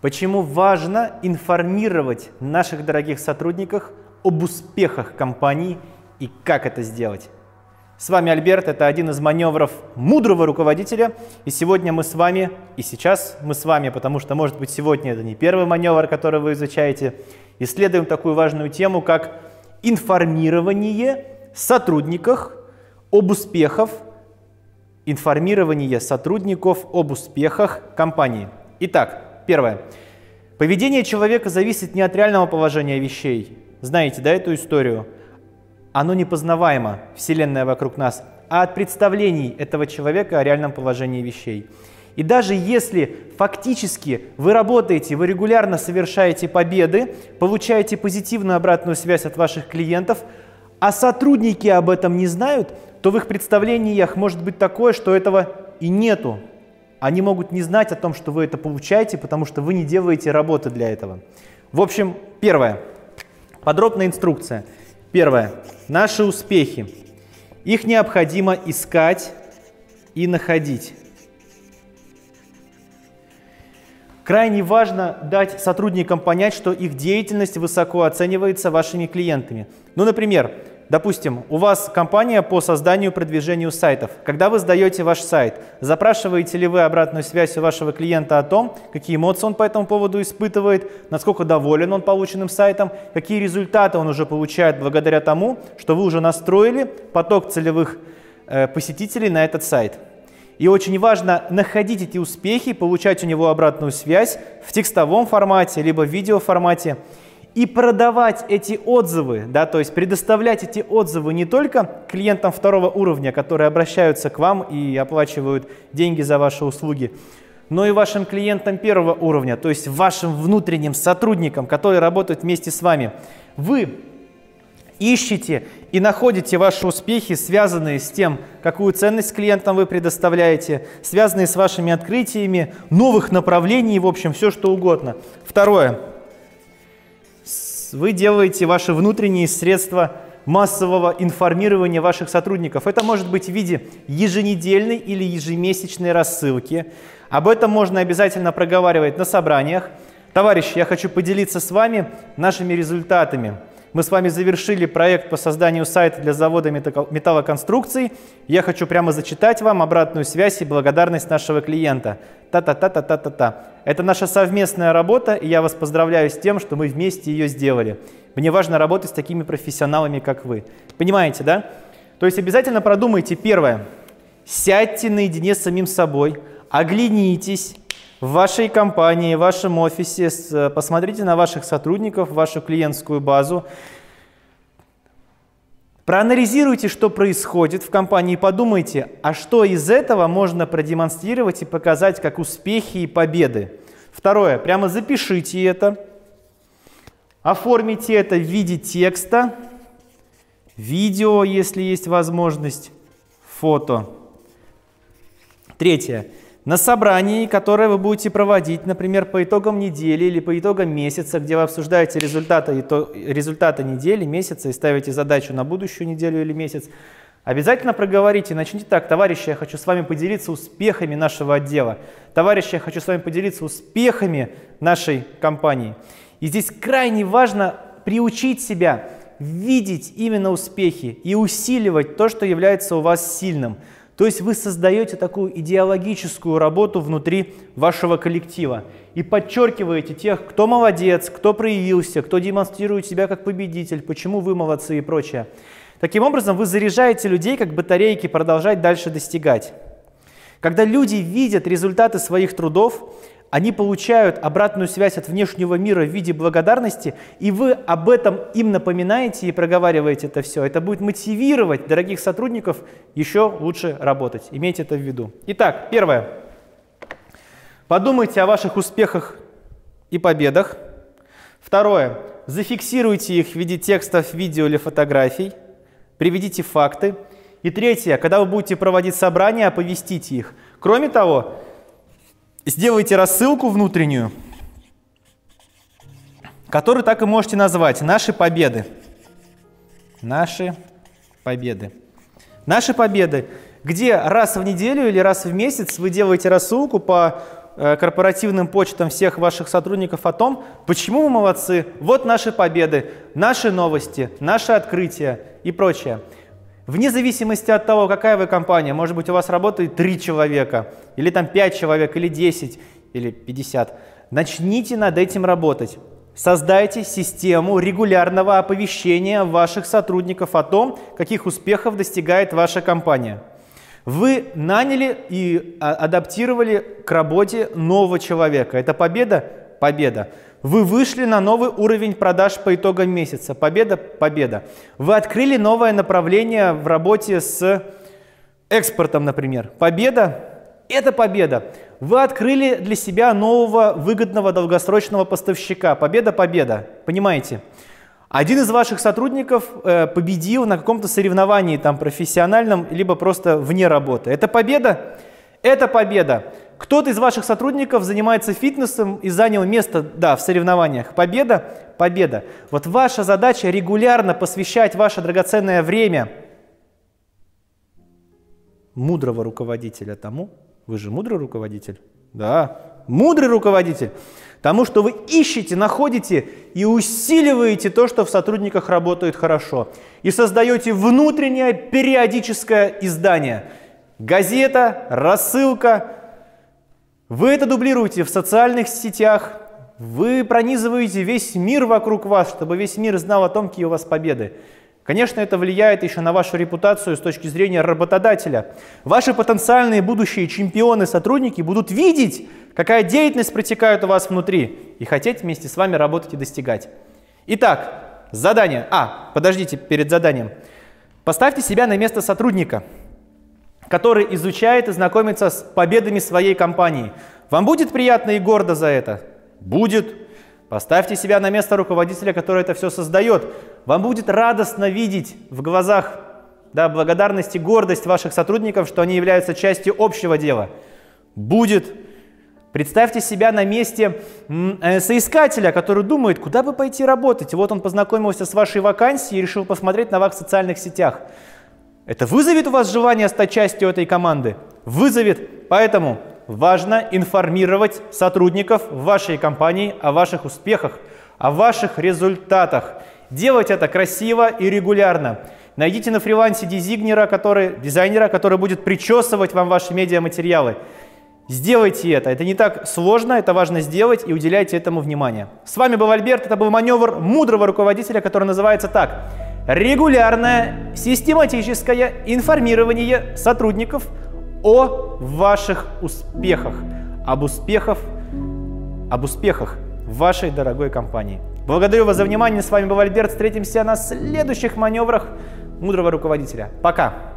Почему важно информировать наших дорогих сотрудников об успехах компании и как это сделать? С вами Альберт, это один из маневров мудрого руководителя. И сегодня мы с вами, и сейчас мы с вами, потому что, может быть, сегодня это не первый маневр, который вы изучаете, исследуем такую важную тему, как информирование сотрудников об успехах, информирование сотрудников об успехах компании. Итак, Первое. Поведение человека зависит не от реального положения вещей. Знаете, да, эту историю? Оно непознаваемо, Вселенная вокруг нас, а от представлений этого человека о реальном положении вещей. И даже если фактически вы работаете, вы регулярно совершаете победы, получаете позитивную обратную связь от ваших клиентов, а сотрудники об этом не знают, то в их представлениях может быть такое, что этого и нету. Они могут не знать о том, что вы это получаете, потому что вы не делаете работы для этого. В общем, первое. Подробная инструкция. Первое. Наши успехи. Их необходимо искать и находить. Крайне важно дать сотрудникам понять, что их деятельность высоко оценивается вашими клиентами. Ну, например, Допустим, у вас компания по созданию и продвижению сайтов. Когда вы сдаете ваш сайт, запрашиваете ли вы обратную связь у вашего клиента о том, какие эмоции он по этому поводу испытывает, насколько доволен он полученным сайтом, какие результаты он уже получает благодаря тому, что вы уже настроили поток целевых э, посетителей на этот сайт. И очень важно находить эти успехи, получать у него обратную связь в текстовом формате, либо в видеоформате. формате и продавать эти отзывы, да, то есть предоставлять эти отзывы не только клиентам второго уровня, которые обращаются к вам и оплачивают деньги за ваши услуги, но и вашим клиентам первого уровня, то есть вашим внутренним сотрудникам, которые работают вместе с вами. Вы ищете и находите ваши успехи, связанные с тем, какую ценность клиентам вы предоставляете, связанные с вашими открытиями, новых направлений, в общем, все что угодно. Второе вы делаете ваши внутренние средства массового информирования ваших сотрудников. Это может быть в виде еженедельной или ежемесячной рассылки. Об этом можно обязательно проговаривать на собраниях. Товарищи, я хочу поделиться с вами нашими результатами – мы с вами завершили проект по созданию сайта для завода металлоконструкций. Я хочу прямо зачитать вам обратную связь и благодарность нашего клиента. Та-та-та-та-та-та-та. Это наша совместная работа, и я вас поздравляю с тем, что мы вместе ее сделали. Мне важно работать с такими профессионалами, как вы. Понимаете, да? То есть обязательно продумайте первое. Сядьте наедине с самим собой, оглянитесь, в вашей компании, в вашем офисе, э, посмотрите на ваших сотрудников, вашу клиентскую базу, Проанализируйте, что происходит в компании, подумайте, а что из этого можно продемонстрировать и показать как успехи и победы. Второе, прямо запишите это, оформите это в виде текста, видео, если есть возможность, фото. Третье, на собрании, которое вы будете проводить, например, по итогам недели или по итогам месяца, где вы обсуждаете результаты, результаты недели, месяца и ставите задачу на будущую неделю или месяц, обязательно проговорите, начните так, товарищи, я хочу с вами поделиться успехами нашего отдела, товарищи, я хочу с вами поделиться успехами нашей компании. И здесь крайне важно приучить себя видеть именно успехи и усиливать то, что является у вас сильным – то есть вы создаете такую идеологическую работу внутри вашего коллектива и подчеркиваете тех, кто молодец, кто проявился, кто демонстрирует себя как победитель, почему вы молодцы и прочее. Таким образом, вы заряжаете людей как батарейки продолжать дальше достигать. Когда люди видят результаты своих трудов, они получают обратную связь от внешнего мира в виде благодарности, и вы об этом им напоминаете и проговариваете это все. Это будет мотивировать дорогих сотрудников еще лучше работать. Имейте это в виду. Итак, первое. Подумайте о ваших успехах и победах. Второе. Зафиксируйте их в виде текстов, видео или фотографий. Приведите факты. И третье. Когда вы будете проводить собрания, оповестите их. Кроме того, сделайте рассылку внутреннюю, которую так и можете назвать «Наши победы». Наши победы. Наши победы, где раз в неделю или раз в месяц вы делаете рассылку по э, корпоративным почтам всех ваших сотрудников о том, почему мы молодцы, вот наши победы, наши новости, наши открытия и прочее. Вне зависимости от того, какая вы компания, может быть, у вас работает 3 человека, или там 5 человек, или 10, или 50, начните над этим работать. Создайте систему регулярного оповещения ваших сотрудников о том, каких успехов достигает ваша компания. Вы наняли и а, адаптировали к работе нового человека. Это победа? Победа. Вы вышли на новый уровень продаж по итогам месяца. Победа? Победа. Вы открыли новое направление в работе с экспортом, например. Победа? Это победа. Вы открыли для себя нового выгодного долгосрочного поставщика. Победа, победа. Понимаете? Один из ваших сотрудников э, победил на каком-то соревновании там профессиональном, либо просто вне работы. Это победа? Это победа. Кто-то из ваших сотрудников занимается фитнесом и занял место, да, в соревнованиях. Победа? Победа. Вот ваша задача регулярно посвящать ваше драгоценное время мудрого руководителя тому, вы же мудрый руководитель? Да, мудрый руководитель. Тому, что вы ищете, находите и усиливаете то, что в сотрудниках работает хорошо. И создаете внутреннее периодическое издание. Газета, рассылка. Вы это дублируете в социальных сетях. Вы пронизываете весь мир вокруг вас, чтобы весь мир знал о том, какие у вас победы. Конечно, это влияет еще на вашу репутацию с точки зрения работодателя. Ваши потенциальные будущие чемпионы-сотрудники будут видеть, какая деятельность протекает у вас внутри, и хотеть вместе с вами работать и достигать. Итак, задание. А, подождите, перед заданием. Поставьте себя на место сотрудника, который изучает и знакомится с победами своей компании. Вам будет приятно и гордо за это? Будет. Поставьте себя на место руководителя, который это все создает. Вам будет радостно видеть в глазах да, благодарность и гордость ваших сотрудников, что они являются частью общего дела. Будет. Представьте себя на месте э, соискателя, который думает, куда бы пойти работать. И вот он познакомился с вашей вакансией и решил посмотреть на вас в социальных сетях. Это вызовет у вас желание стать частью этой команды? Вызовет. Поэтому важно информировать сотрудников вашей компании о ваших успехах, о ваших результатах. Делать это красиво и регулярно. Найдите на фрилансе дизайнера, который, дизайнера, который будет причесывать вам ваши медиаматериалы. Сделайте это. Это не так сложно, это важно сделать и уделяйте этому внимание. С вами был Альберт. Это был маневр мудрого руководителя, который называется так. Регулярное, систематическое информирование сотрудников о ваших успехах, об успехах, об успехах вашей дорогой компании. Благодарю вас за внимание. С вами был Альберт. Встретимся на следующих маневрах мудрого руководителя. Пока!